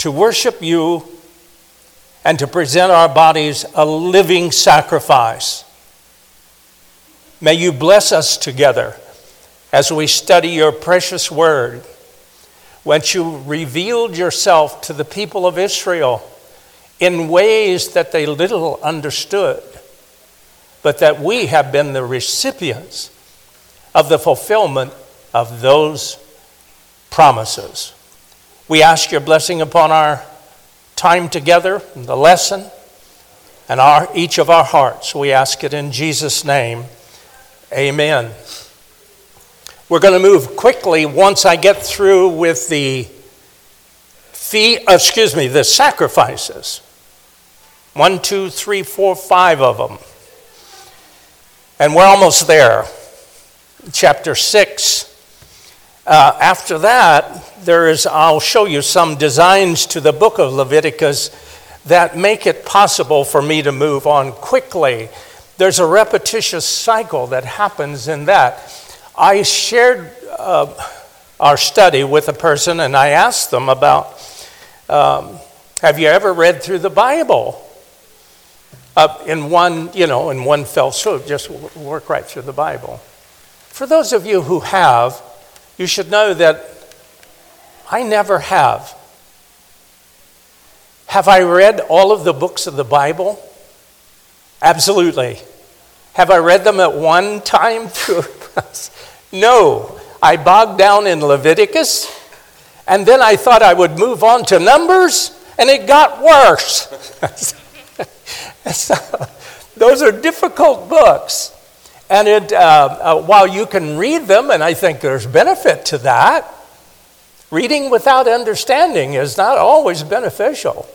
to worship you and to present our bodies a living sacrifice. May you bless us together as we study your precious word. Once you revealed yourself to the people of Israel in ways that they little understood, but that we have been the recipients of the fulfillment of those promises. We ask your blessing upon our time together, the lesson, and our, each of our hearts. We ask it in Jesus' name. Amen. We're going to move quickly once I get through with the fee, uh, excuse me, the sacrifices. One, two, three, four, five of them. And we're almost there. Chapter 6. Uh, after that, there is, I'll show you some designs to the book of Leviticus that make it possible for me to move on quickly. There's a repetitious cycle that happens in that. I shared uh, our study with a person and I asked them about um, have you ever read through the Bible? Uh, in one, you know, in one fell swoop, just work right through the Bible. For those of you who have, you should know that I never have. Have I read all of the books of the Bible? Absolutely. Have I read them at one time no. I bogged down in Leviticus, and then I thought I would move on to Numbers, and it got worse. those are difficult books. And it, uh, uh, while you can read them, and I think there's benefit to that, Reading without understanding is not always beneficial.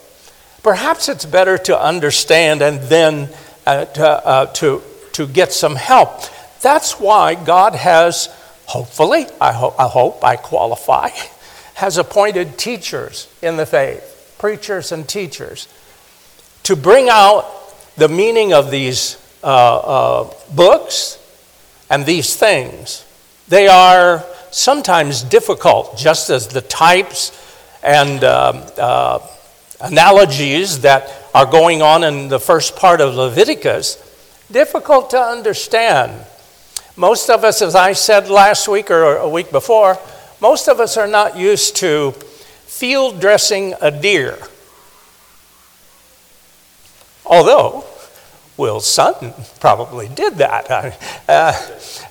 Perhaps it's better to understand and then uh, to, uh, to, to get some help. That's why God has, hopefully, I, ho- I hope I qualify, has appointed teachers in the faith, preachers and teachers, to bring out the meaning of these uh, uh books and these things. They are sometimes difficult, just as the types and um, uh, analogies that are going on in the first part of Leviticus, difficult to understand. Most of us, as I said last week or a week before, most of us are not used to field dressing a deer. Although, Will's son probably did that, uh,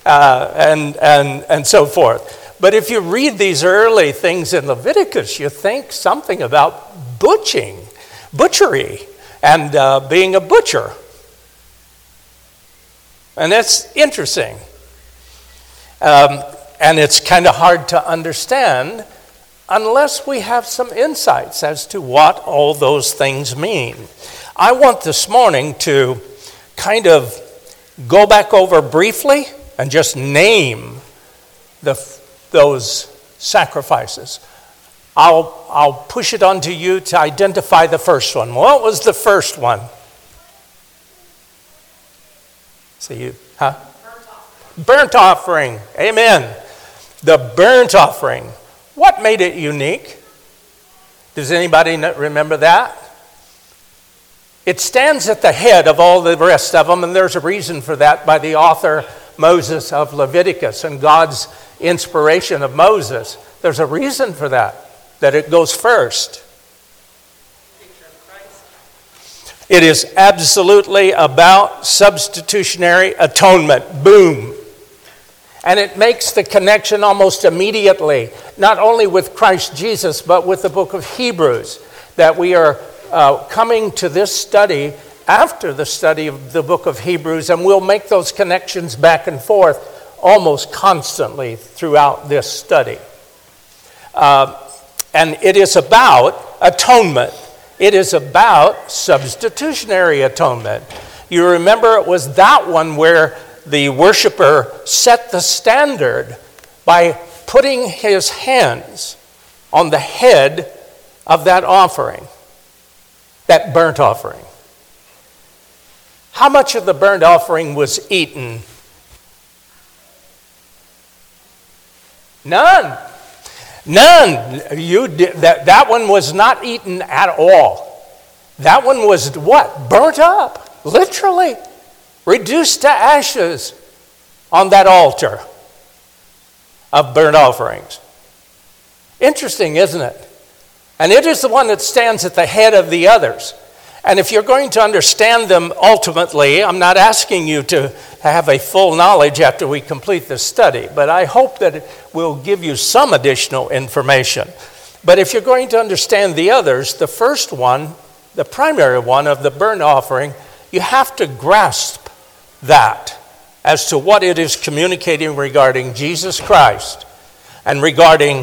uh, and, and, and so forth. But if you read these early things in Leviticus, you think something about butching, butchery, and uh, being a butcher. And that's interesting. Um, and it's kind of hard to understand unless we have some insights as to what all those things mean. I want this morning to kind of go back over briefly and just name the, those sacrifices. I'll, I'll push it onto you to identify the first one. What was the first one? See you, huh? Burnt offering. burnt offering. Amen. The burnt offering. What made it unique? Does anybody remember that? It stands at the head of all the rest of them, and there's a reason for that by the author Moses of Leviticus and God's inspiration of Moses. There's a reason for that, that it goes first. It is absolutely about substitutionary atonement. Boom. And it makes the connection almost immediately, not only with Christ Jesus, but with the book of Hebrews, that we are uh, coming to this study after the study of the book of Hebrews, and we'll make those connections back and forth almost constantly throughout this study. Uh, and it is about atonement, it is about substitutionary atonement. You remember it was that one where the worshiper set the standard by putting his hands on the head of that offering that burnt offering. How much of the burnt offering was eaten? None. None. You did, that, that one was not eaten at all. That one was what? Burnt up, literally, reduced to ashes on that altar of burnt offerings. Interesting, isn't it? And it is the one that stands at the head of the others. And if you're going to understand them ultimately, I'm not asking you to have a full knowledge after we complete this study, but I hope that it will give you some additional information. But if you're going to understand the others, the first one, the primary one of the burnt offering, you have to grasp that as to what it is communicating regarding Jesus Christ and regarding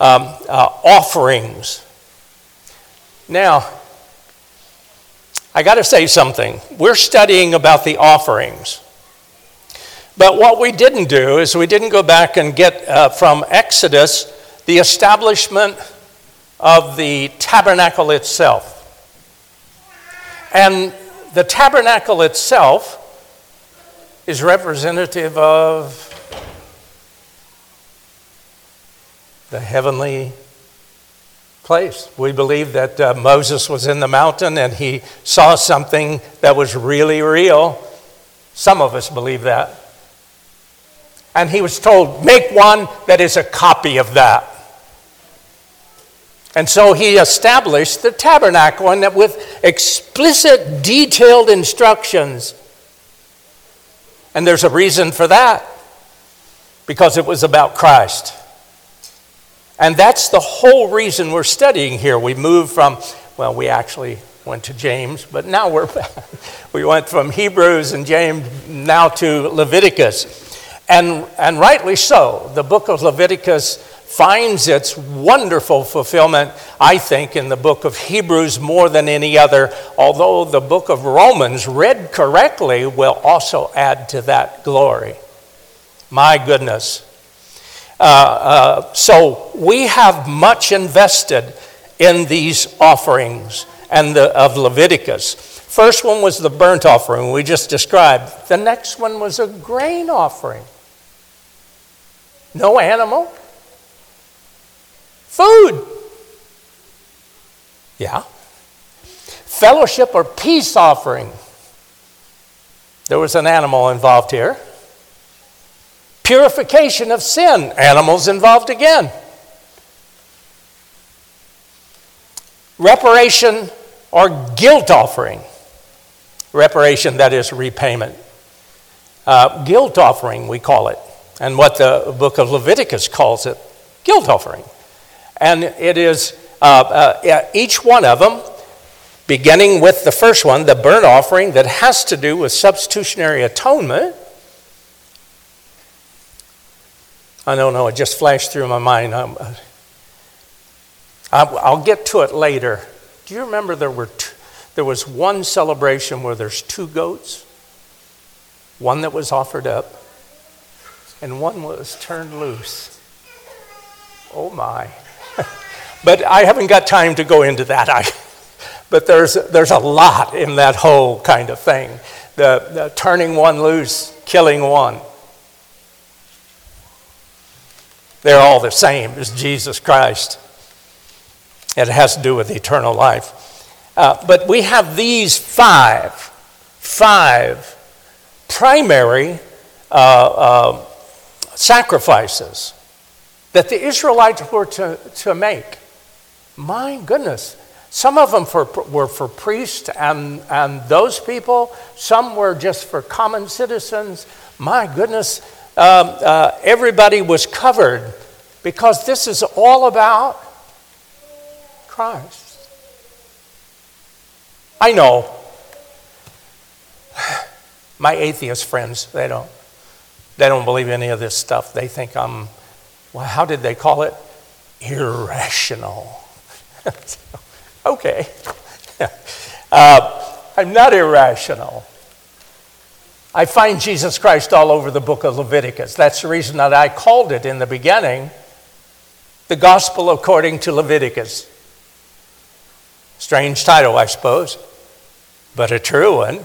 um, uh, offerings. Now, I got to say something. We're studying about the offerings. But what we didn't do is we didn't go back and get uh, from Exodus the establishment of the tabernacle itself. And the tabernacle itself is representative of the heavenly place. We believe that uh, Moses was in the mountain and he saw something that was really real. Some of us believe that. And he was told, make one that is a copy of that. And so he established the tabernacle and with explicit, detailed instructions. And there's a reason for that because it was about Christ. And that's the whole reason we're studying here. We moved from, well, we actually went to James, but now we're we went from Hebrews and James now to Leviticus. And, and rightly so. The book of Leviticus finds its wonderful fulfillment, I think, in the book of Hebrews more than any other, although the book of Romans, read correctly, will also add to that glory. My goodness. Uh, uh, so we have much invested in these offerings and the, of Leviticus. First one was the burnt offering we just described. The next one was a grain offering. No animal. Food. Yeah. Fellowship or peace offering. There was an animal involved here. Purification of sin, animals involved again. Reparation or guilt offering. Reparation, that is repayment. Uh, guilt offering, we call it. And what the book of Leviticus calls it, guilt offering. And it is uh, uh, each one of them, beginning with the first one, the burnt offering, that has to do with substitutionary atonement I don't know, it just flashed through my mind. Um, I'll get to it later. Do you remember there, were two, there was one celebration where there's two goats? One that was offered up, and one was turned loose. Oh my. but I haven't got time to go into that. I, but there's, there's a lot in that whole kind of thing the, the turning one loose, killing one. They're all the same as Jesus Christ. It has to do with eternal life. Uh, but we have these five, five primary uh, uh, sacrifices that the Israelites were to, to make. My goodness. Some of them for, were for priests and, and those people, some were just for common citizens. My goodness, um, uh, everybody was covered because this is all about Christ. I know my atheist friends, they don't, they don't believe any of this stuff. They think I'm, well, how did they call it? Irrational. okay. uh, I'm not irrational. I find Jesus Christ all over the book of Leviticus. That's the reason that I called it in the beginning the Gospel according to Leviticus. Strange title, I suppose, but a true one.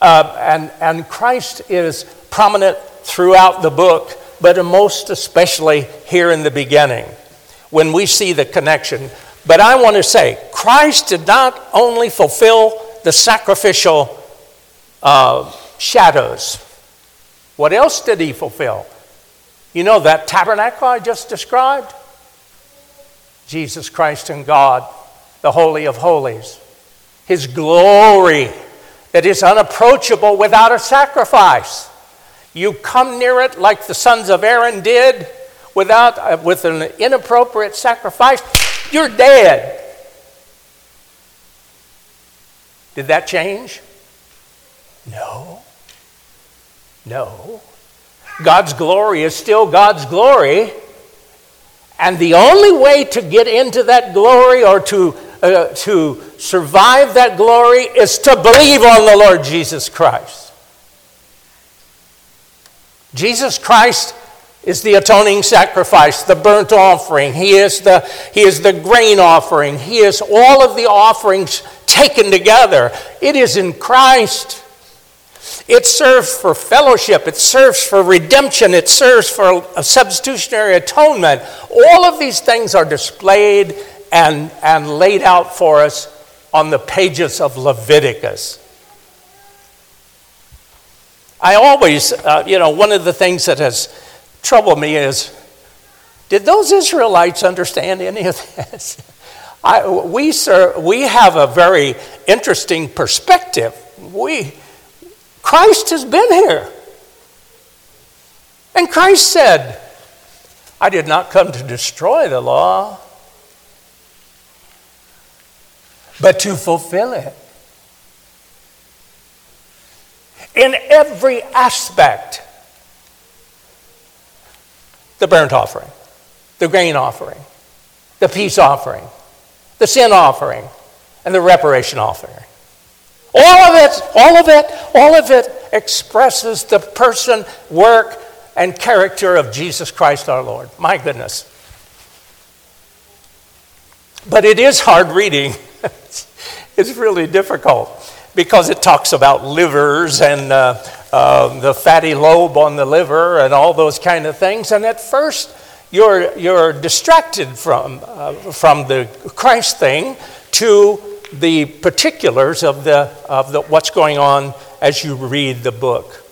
Uh, and, and Christ is prominent throughout the book but most especially here in the beginning when we see the connection. But I want to say, Christ did not only fulfill the sacrificial uh, shadows, what else did he fulfill? You know that tabernacle I just described? Jesus Christ and God, the Holy of Holies, His glory that is unapproachable without a sacrifice. You come near it like the sons of Aaron did without, uh, with an inappropriate sacrifice, you're dead. Did that change? No. No. God's glory is still God's glory. And the only way to get into that glory or to, uh, to survive that glory is to believe on the Lord Jesus Christ. Jesus Christ is the atoning sacrifice, the burnt offering. He is the, he is the grain offering. He is all of the offerings taken together. It is in Christ. It serves for fellowship, it serves for redemption, it serves for a substitutionary atonement. All of these things are displayed and, and laid out for us on the pages of Leviticus. I always, uh, you know, one of the things that has troubled me is did those Israelites understand any of this? I, we, sir, we have a very interesting perspective. We, Christ has been here. And Christ said, I did not come to destroy the law, but to fulfill it. In every aspect, the burnt offering, the grain offering, the peace offering, the sin offering, and the reparation offering. All of it, all of it, all of it expresses the person, work, and character of Jesus Christ our Lord. My goodness. But it is hard reading. it's really difficult because it talks about livers and uh, uh, the fatty lobe on the liver and all those kind of things. And at first, you're, you're distracted from, uh, from the Christ thing to the particulars of, the, of the, what's going on as you read the book.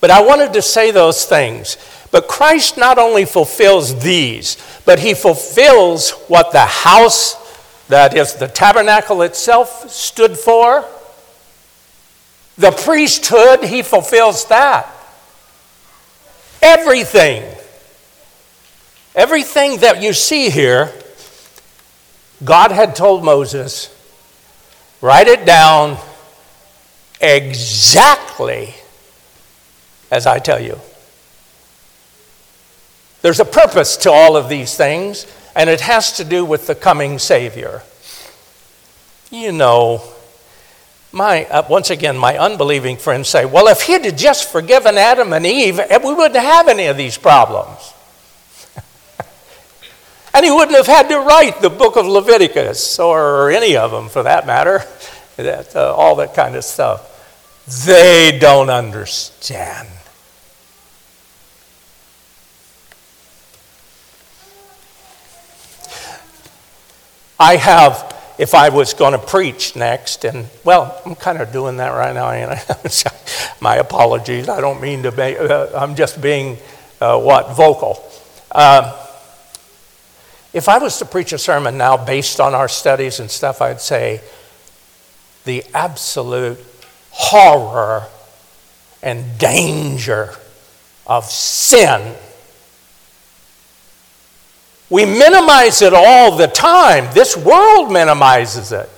But I wanted to say those things. But Christ not only fulfills these, but he fulfills what the house, that is the tabernacle itself, stood for. The priesthood, he fulfills that. Everything. Everything that you see here, God had told Moses, write it down exactly as I tell you. There's a purpose to all of these things, and it has to do with the coming Savior. You know, my, uh, once again, my unbelieving friends say, well, if he'd just forgiven Adam and Eve, eh, we wouldn't have any of these problems. and he wouldn't have had to write the book of Leviticus, or any of them for that matter, that, uh, all that kind of stuff. They don't understand. I have, if I was going to preach next, and well, I'm kind of doing that right now. And my apologies. I don't mean to be, uh, I'm just being, uh, what, vocal. Uh, if I was to preach a sermon now based on our studies and stuff, I'd say the absolute horror and danger of sin we minimize it all the time. This world minimizes it.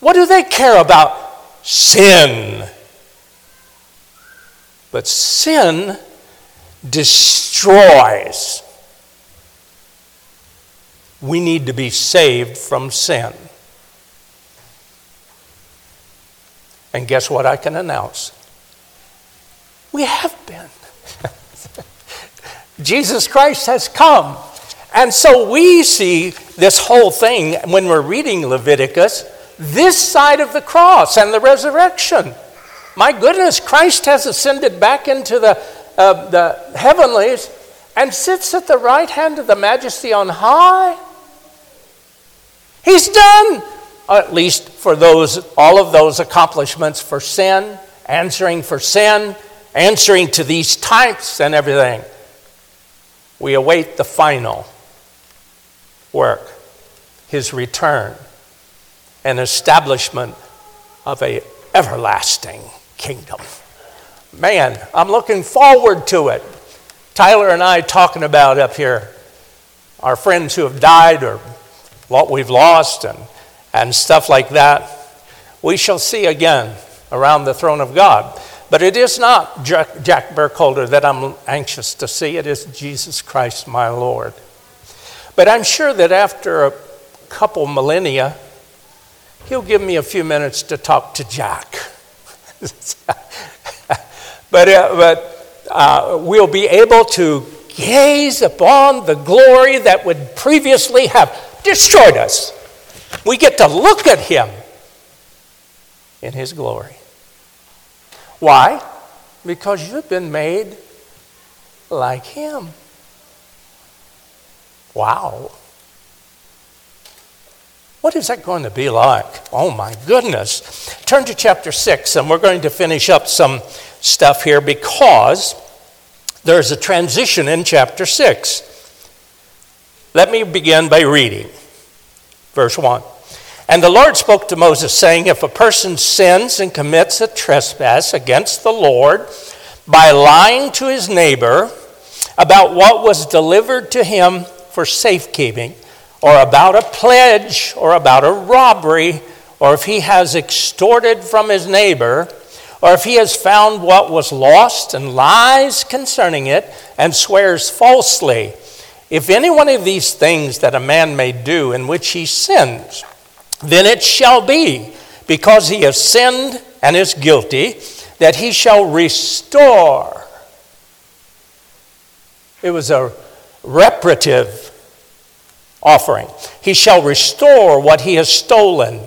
What do they care about? Sin. But sin destroys. We need to be saved from sin. And guess what I can announce? We have been. Jesus Christ has come. And so we see this whole thing when we're reading Leviticus this side of the cross and the resurrection. My goodness, Christ has ascended back into the uh, the heavenlies and sits at the right hand of the majesty on high. He's done, at least for those, all of those accomplishments for sin, answering for sin, answering to these types and everything. We await the final work, his return, and establishment of a everlasting kingdom. Man, I'm looking forward to it. Tyler and I talking about up here our friends who have died or what we've lost and, and stuff like that. We shall see again around the throne of God. But it is not Jack, Jack Burkholder that I'm anxious to see, it is Jesus Christ, my Lord. But I'm sure that after a couple millennia, he'll give me a few minutes to talk to Jack. but, uh, but uh, we'll be able to gaze upon the glory that would previously have destroyed us. We get to look at him in his glory. Why? Because you've been made like Him. Wow. What is that going to be like? Oh my goodness. Turn to chapter 6, and we're going to finish up some stuff here because there's a transition in chapter 6. Let me begin by reading verse 1. And the Lord spoke to Moses, saying, If a person sins and commits a trespass against the Lord by lying to his neighbor about what was delivered to him for safekeeping, or about a pledge, or about a robbery, or if he has extorted from his neighbor, or if he has found what was lost and lies concerning it and swears falsely, if any one of these things that a man may do in which he sins, then it shall be, because he has sinned and is guilty, that he shall restore. It was a reparative offering. He shall restore what he has stolen,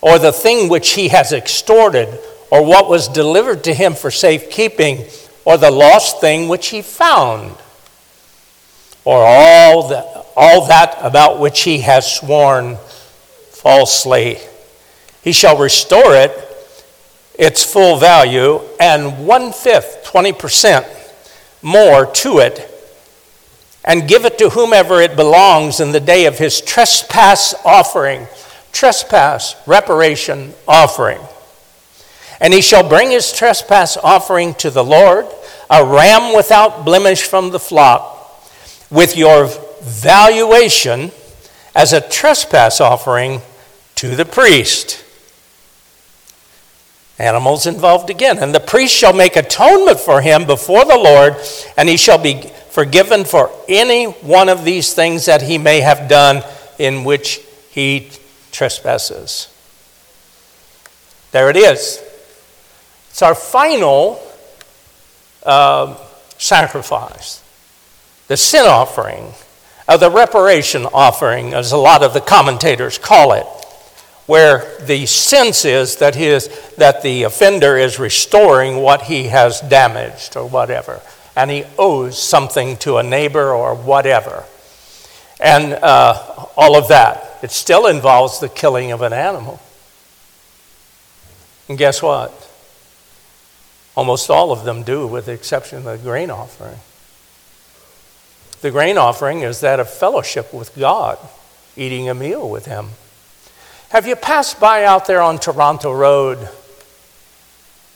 or the thing which he has extorted, or what was delivered to him for safekeeping, or the lost thing which he found, or all that, all that about which he has sworn falsely. He shall restore it, its full value, and one fifth, 20% more to it, and give it to whomever it belongs in the day of his trespass offering. Trespass, reparation offering. And he shall bring his trespass offering to the Lord, a ram without blemish from the flock, with your valuation as a trespass offering to the priest. Animals involved again. And the priest shall make atonement for him before the Lord, and he shall be forgiven for any one of these things that he may have done in which he trespasses. There it is. It's our final uh, sacrifice, the sin offering, or the reparation offering, as a lot of the commentators call it where the sense is that, his, that the offender is restoring what he has damaged or whatever, and he owes something to a neighbor or whatever. And uh, all of that. It still involves the killing of an animal. And guess what? Almost all of them do, with the exception of the grain offering. The grain offering is that of fellowship with God, eating a meal with Him. Have you passed by out there on Toronto Road?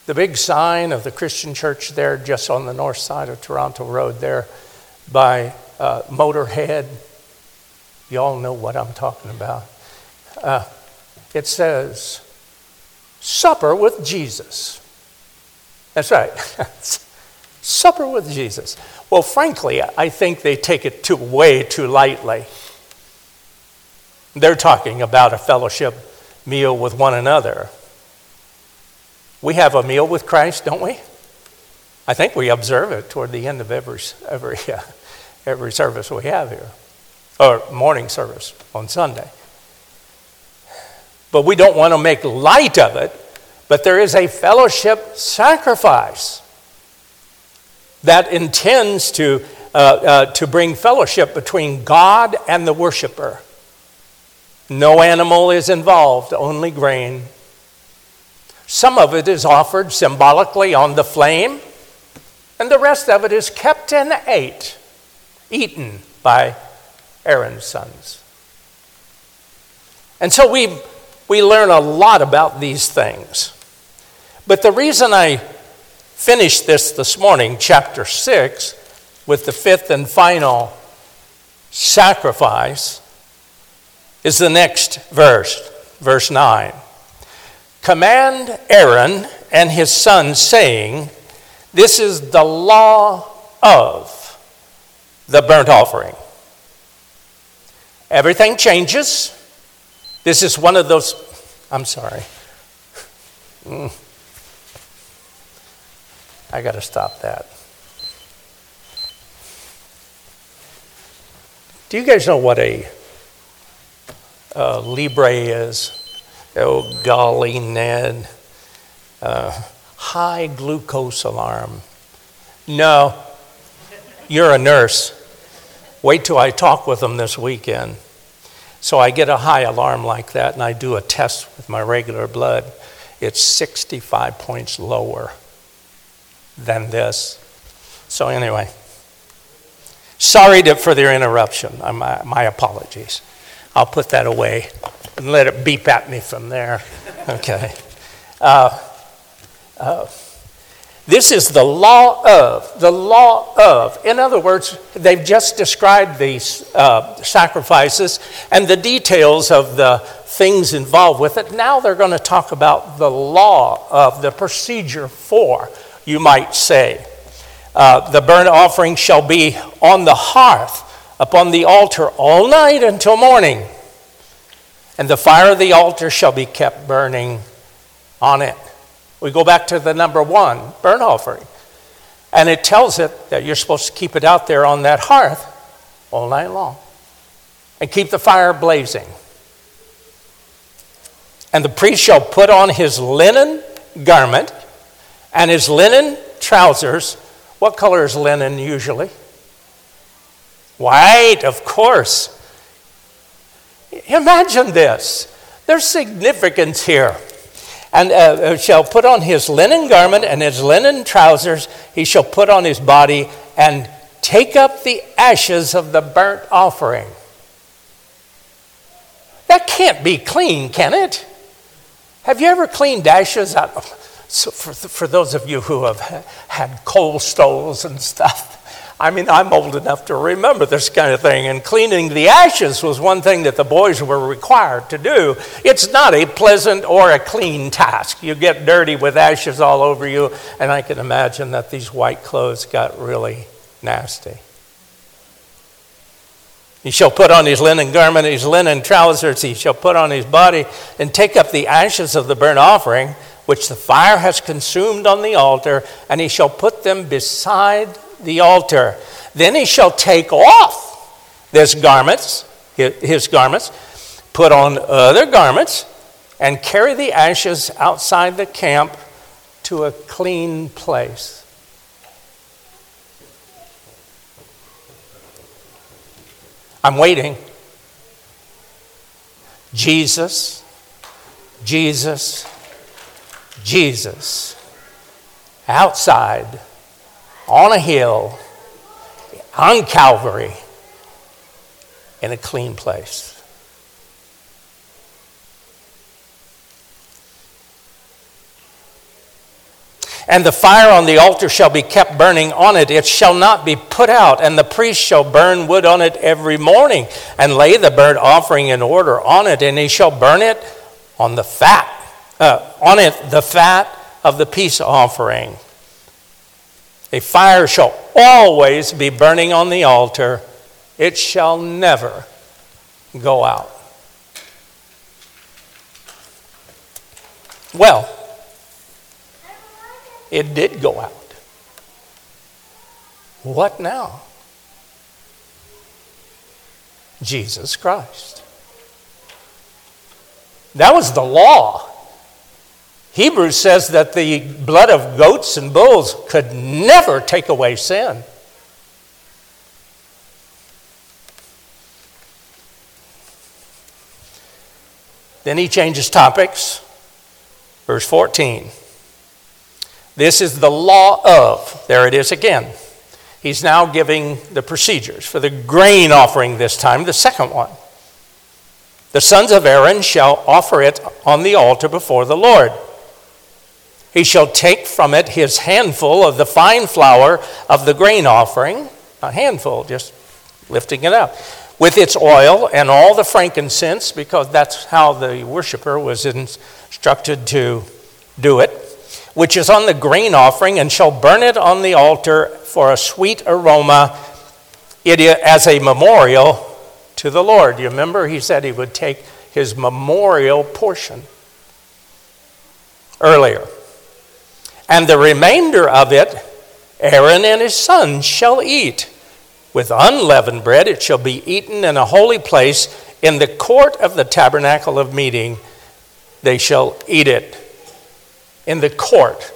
The big sign of the Christian church there, just on the north side of Toronto Road, there by uh, Motorhead. You all know what I'm talking about. Uh, it says, Supper with Jesus. That's right. Supper with Jesus. Well, frankly, I think they take it too, way too lightly. They're talking about a fellowship meal with one another. We have a meal with Christ, don't we? I think we observe it toward the end of every, every, uh, every service we have here, or morning service on Sunday. But we don't want to make light of it, but there is a fellowship sacrifice. That intends to, uh, uh, to bring fellowship between God and the worshiper. No animal is involved, only grain. Some of it is offered symbolically on the flame, and the rest of it is kept and ate, eaten by Aaron's sons. And so we, we learn a lot about these things. But the reason I finished this this morning, chapter 6, with the fifth and final sacrifice, is the next verse, verse 9. Command Aaron and his sons, saying, This is the law of the burnt offering. Everything changes. This is one of those, I'm sorry. Mm. I got to stop that. Do you guys know what a uh, Libre is? Oh, golly, Ned. Uh, high glucose alarm. No, you're a nurse. Wait till I talk with them this weekend. So I get a high alarm like that and I do a test with my regular blood. It's 65 points lower than this. So, anyway, sorry to, for their interruption. Uh, my, my apologies. I'll put that away and let it beep at me from there. Okay. Uh, uh, this is the law of, the law of. In other words, they've just described these uh, sacrifices and the details of the things involved with it. Now they're going to talk about the law of, the procedure for, you might say. Uh, the burnt offering shall be on the hearth upon the altar all night until morning, and the fire of the altar shall be kept burning on it. We go back to the number one, burnt offering. And it tells it that you're supposed to keep it out there on that hearth all night long and keep the fire blazing. And the priest shall put on his linen garment and his linen trousers. What color is linen usually? White, of course. Imagine this. There's significance here and uh, uh, shall put on his linen garment and his linen trousers. He shall put on his body and take up the ashes of the burnt offering. That can't be clean, can it? Have you ever cleaned ashes out? So for, for those of you who have had coal stoves and stuff, I mean, I'm old enough to remember this kind of thing, and cleaning the ashes was one thing that the boys were required to do. It's not a pleasant or a clean task. You get dirty with ashes all over you, and I can imagine that these white clothes got really nasty. He shall put on his linen garment, his linen trousers, he shall put on his body, and take up the ashes of the burnt offering, which the fire has consumed on the altar, and he shall put them beside the altar. Then he shall take off his garments, his garments, put on other garments, and carry the ashes outside the camp to a clean place. I'm waiting. Jesus, Jesus, Jesus, outside on a hill, on Calvary, in a clean place. And the fire on the altar shall be kept burning on it. It shall not be put out. And the priest shall burn wood on it every morning and lay the burnt offering in order on it. And he shall burn it on the fat, uh, on it the fat of the peace offering. A fire shall always be burning on the altar, it shall never go out. Well, it did go out. What now? Jesus Christ. That was the law. Hebrews says that the blood of goats and bulls could never take away sin. Then he changes topics. Verse 14. This is the law of, there it is again. He's now giving the procedures for the grain offering this time, the second one. The sons of Aaron shall offer it on the altar before the Lord. He shall take from it his handful of the fine flour of the grain offering, a handful, just lifting it up with its oil and all the frankincense, because that's how the worshiper was instructed to do it, which is on the grain offering, and shall burn it on the altar for a sweet aroma as a memorial to the Lord. You remember he said he would take his memorial portion earlier. And the remainder of it, Aaron and his sons shall eat with unleavened bread, it shall be eaten in a holy place. In the court of the tabernacle of meeting, they shall eat it. In the court,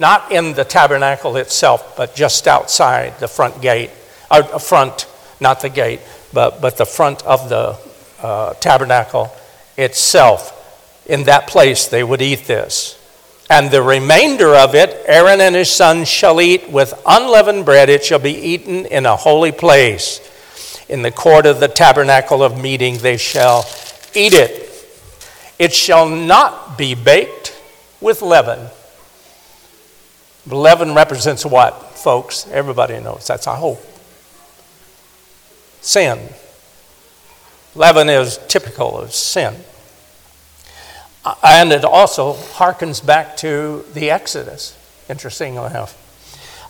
not in the tabernacle itself, but just outside the front gate, or uh, front, not the gate, but, but the front of the uh, tabernacle itself. In that place, they would eat this. And the remainder of it, Aaron and his sons shall eat with unleavened bread. It shall be eaten in a holy place. In the court of the tabernacle of meeting, they shall eat it. It shall not be baked with leaven. Leaven represents what, folks? Everybody knows. That's a hope. Sin. Leaven is typical of sin. And it also harkens back to the Exodus, interestingly enough.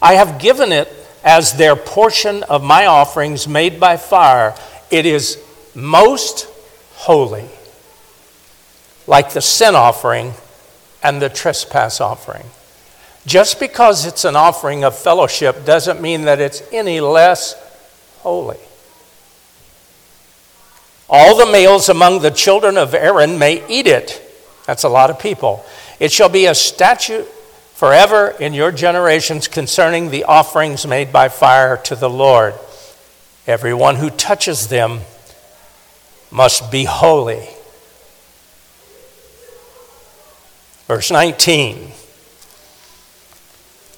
I have given it as their portion of my offerings made by fire. It is most holy, like the sin offering and the trespass offering. Just because it's an offering of fellowship doesn't mean that it's any less holy. All the males among the children of Aaron may eat it that's a lot of people. It shall be a statute forever in your generations concerning the offerings made by fire to the Lord. Everyone who touches them must be holy. Verse 19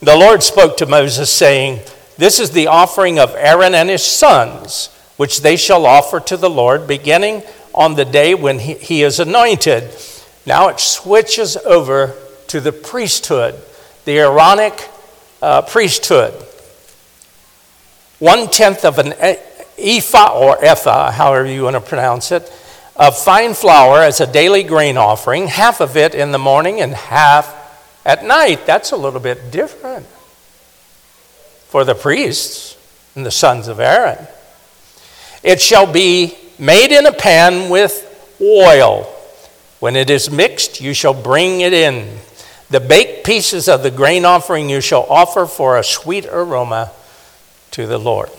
The Lord spoke to Moses, saying, This is the offering of Aaron and his sons, which they shall offer to the Lord, beginning on the day when he, he is anointed now it switches over to the priesthood, the Aaronic uh, priesthood. One tenth of an ephah or ephah, however you want to pronounce it, of fine flour as a daily grain offering, half of it in the morning and half at night. That's a little bit different for the priests and the sons of Aaron. It shall be made in a pan with oil when it is mixed, you shall bring it in. The baked pieces of the grain offering you shall offer for a sweet aroma to the Lord.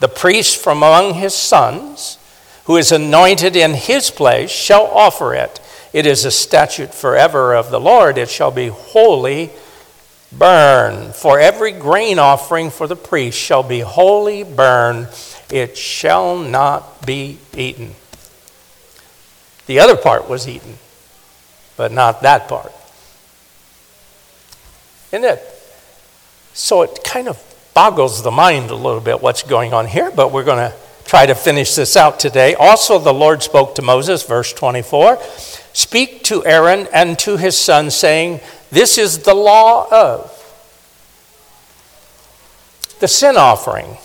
The priest from among his sons, who is anointed in his place, shall offer it. It is a statute forever of the Lord. It shall be wholly burned. For every grain offering for the priest shall be wholly burned. It shall not be eaten. The other part was eaten, but not that part. Isn't it? So it kind of boggles the mind a little bit what's going on here, but we're going to try to finish this out today. Also, the Lord spoke to Moses, verse 24 Speak to Aaron and to his son, saying, This is the law of the sin offering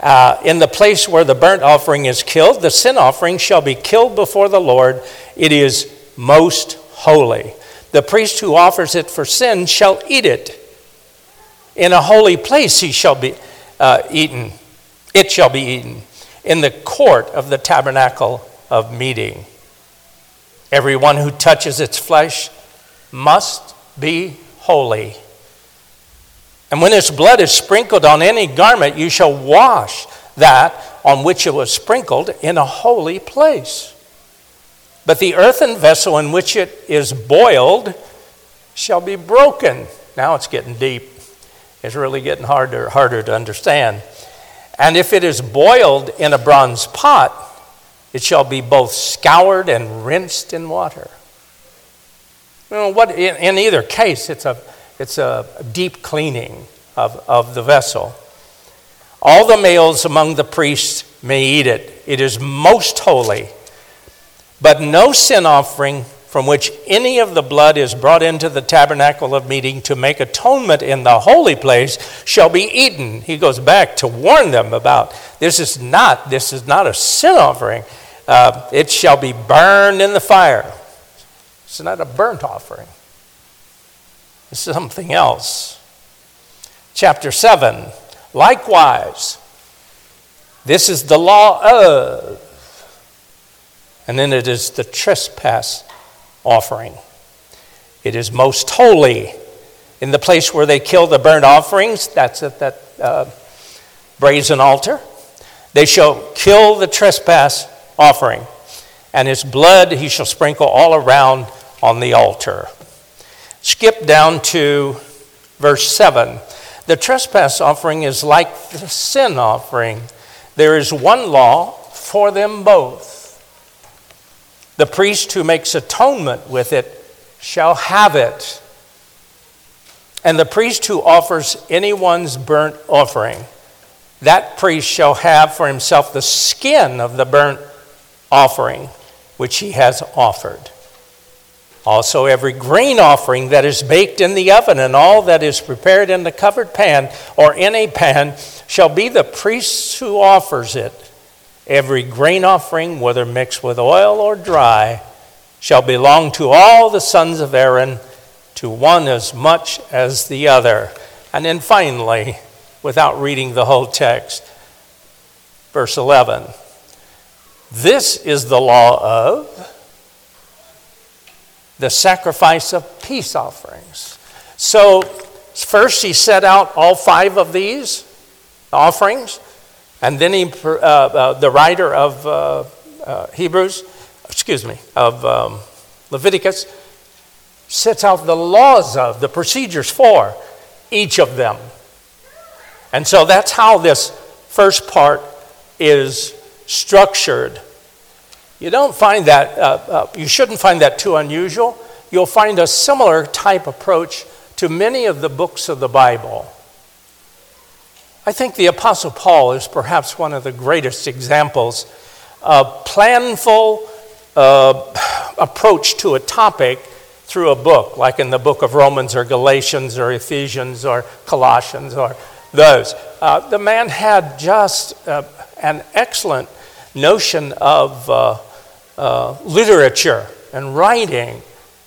uh, in the place where the burnt offering is killed, the sin offering shall be killed before the Lord. It is most holy. The priest who offers it for sin shall eat it. In a holy place he shall be uh, eaten. It shall be eaten. In the court of the tabernacle of meeting. Everyone who touches its flesh must be holy. And when its blood is sprinkled on any garment, you shall wash that on which it was sprinkled in a holy place. But the earthen vessel in which it is boiled shall be broken. Now it's getting deep. It's really getting harder, harder to understand. And if it is boiled in a bronze pot, it shall be both scoured and rinsed in water. You know, what, in, in either case, it's a, it's a deep cleaning of, of the vessel. All the males among the priests may eat it. It is most holy. But no sin offering from which any of the blood is brought into the tabernacle of meeting to make atonement in the holy place shall be eaten. He goes back to warn them about this is not this is not a sin offering. Uh, it shall be burned in the fire. It's not a burnt offering. Something else. Chapter 7. Likewise, this is the law of, and then it is the trespass offering. It is most holy. In the place where they kill the burnt offerings, that's at that uh, brazen altar, they shall kill the trespass offering, and his blood he shall sprinkle all around on the altar. Skip down to verse 7. The trespass offering is like the sin offering. There is one law for them both. The priest who makes atonement with it shall have it. And the priest who offers anyone's burnt offering, that priest shall have for himself the skin of the burnt offering which he has offered. Also, every grain offering that is baked in the oven and all that is prepared in the covered pan or in a pan shall be the priest who offers it. Every grain offering, whether mixed with oil or dry, shall belong to all the sons of Aaron, to one as much as the other. And then finally, without reading the whole text, verse 11 This is the law of the sacrifice of peace offerings. So, first he set out all five of these offerings. And then he, uh, uh, the writer of uh, uh, Hebrews, excuse me, of um, Leviticus, sets out the laws of, the procedures for each of them. And so that's how this first part is structured. You don't find that, uh, uh, you shouldn't find that too unusual. You'll find a similar type approach to many of the books of the Bible. I think the Apostle Paul is perhaps one of the greatest examples of planful uh, approach to a topic through a book, like in the book of Romans or Galatians or Ephesians or Colossians or those. Uh, the man had just uh, an excellent notion of uh, uh, literature and writing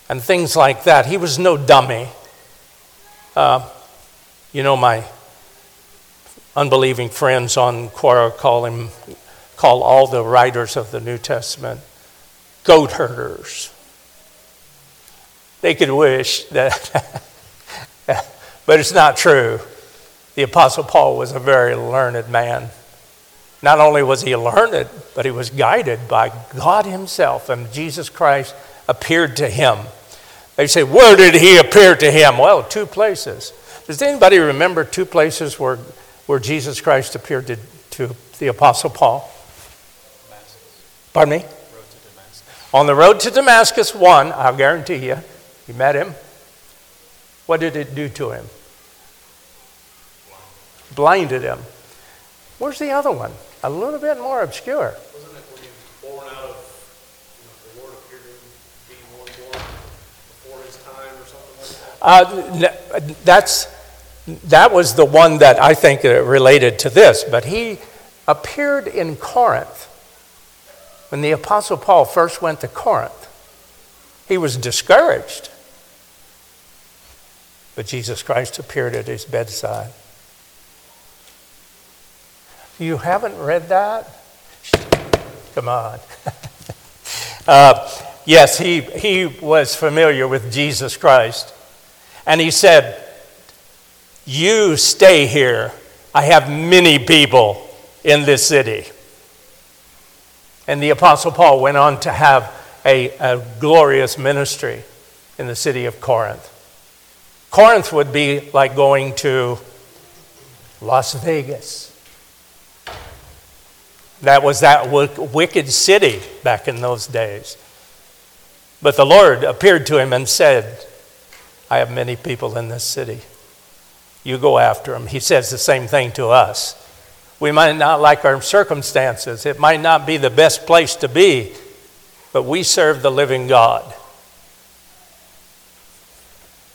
and things like that. He was no dummy. Uh, you know, my unbelieving friends on Quora call him, call all the writers of the New Testament goat herders. They could wish that, but it's not true. The Apostle Paul was a very learned man. Not only was he learned, but he was guided by God Himself, and Jesus Christ appeared to him. They say, Where did he appear to him? Well, two places. Does anybody remember two places where where Jesus Christ appeared to, to the Apostle Paul? Damascus. Pardon me? On the road to Damascus, one, I'll guarantee you, he met him. What did it do to him? Blinded him. Where's the other one? A little bit more obscure. Wasn't it when he born out of, you know, the Lord appeared to born before his time or something like that? Uh, that's that was the one that I think related to this, but he appeared in Corinth. When the Apostle Paul first went to Corinth, he was discouraged. But Jesus Christ appeared at his bedside. You haven't read that? Come on. uh, yes, he, he was familiar with Jesus Christ. And he said, you stay here. I have many people in this city. And the Apostle Paul went on to have a, a glorious ministry in the city of Corinth. Corinth would be like going to Las Vegas. That was that wicked city back in those days. But the Lord appeared to him and said, I have many people in this city. You go after them. He says the same thing to us. We might not like our circumstances, it might not be the best place to be, but we serve the living God.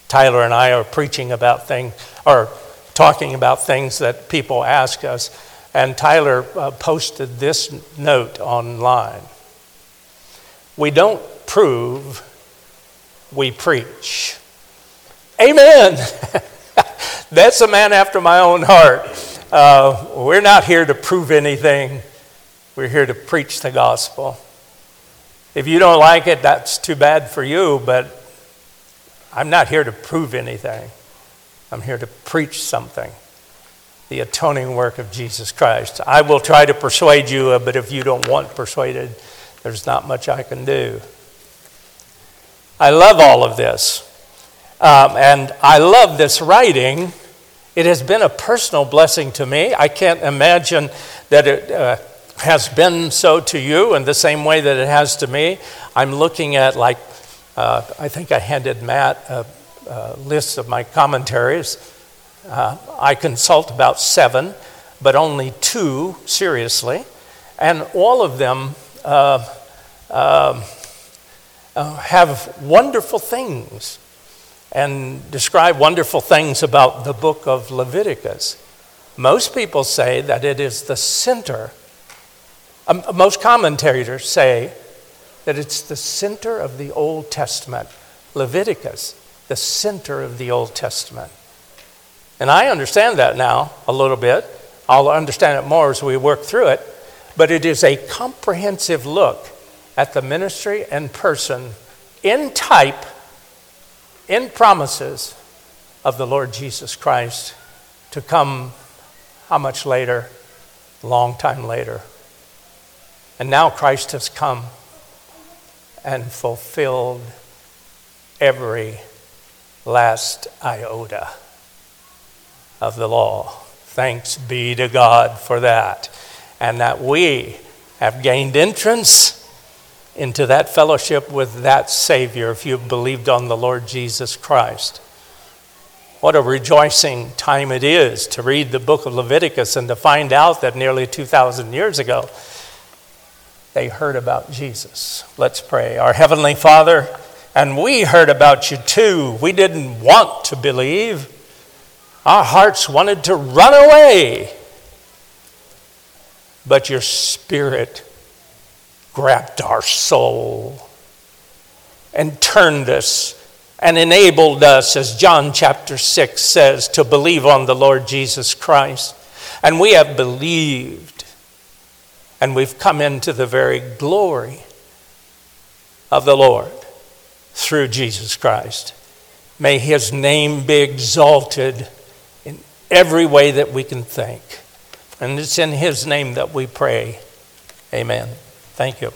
Tyler and I are preaching about things, or talking about things that people ask us, and Tyler uh, posted this note online. We don't prove, we preach. Amen. That's a man after my own heart. Uh, we're not here to prove anything, we're here to preach the gospel. If you don't like it, that's too bad for you, but I'm not here to prove anything. I'm here to preach something the atoning work of Jesus Christ. I will try to persuade you, uh, but if you don't want persuaded, there's not much I can do. I love all of this. Um, and I love this writing it has been a personal blessing to me. I can't imagine that it uh, has been so to you in the same way that it has to me. I'm looking at, like, uh, I think I handed Matt a, a list of my commentaries. Uh, I consult about seven, but only two seriously. And all of them uh, um, uh, have wonderful things and describe wonderful things about the book of Leviticus. Most people say that it is the center. Um, most commentators say that it's the center of the Old Testament. Leviticus, the center of the Old Testament. And I understand that now a little bit. I'll understand it more as we work through it. But it is a comprehensive look at the ministry and person in type in promises of the Lord Jesus Christ to come how much later? Long time later. And now Christ has come and fulfilled every last iota of the law. Thanks be to God for that. And that we have gained entrance into that fellowship with that Savior if you've believed on the Lord Jesus Christ. What a rejoicing time it is to read the book of Leviticus and to find out that nearly 2,000 years ago they heard about Jesus. Let's pray. Our Heavenly Father, and we heard about you too. We didn't want to believe, our hearts wanted to run away. But your Spirit grabbed our soul and turned us and enabled us, as John chapter 6 says, to believe on the Lord Jesus Christ. And we have believed, and we've come into the very glory of the Lord through Jesus Christ. May his name be exalted every way that we can think. And it's in his name that we pray. Amen. Thank you.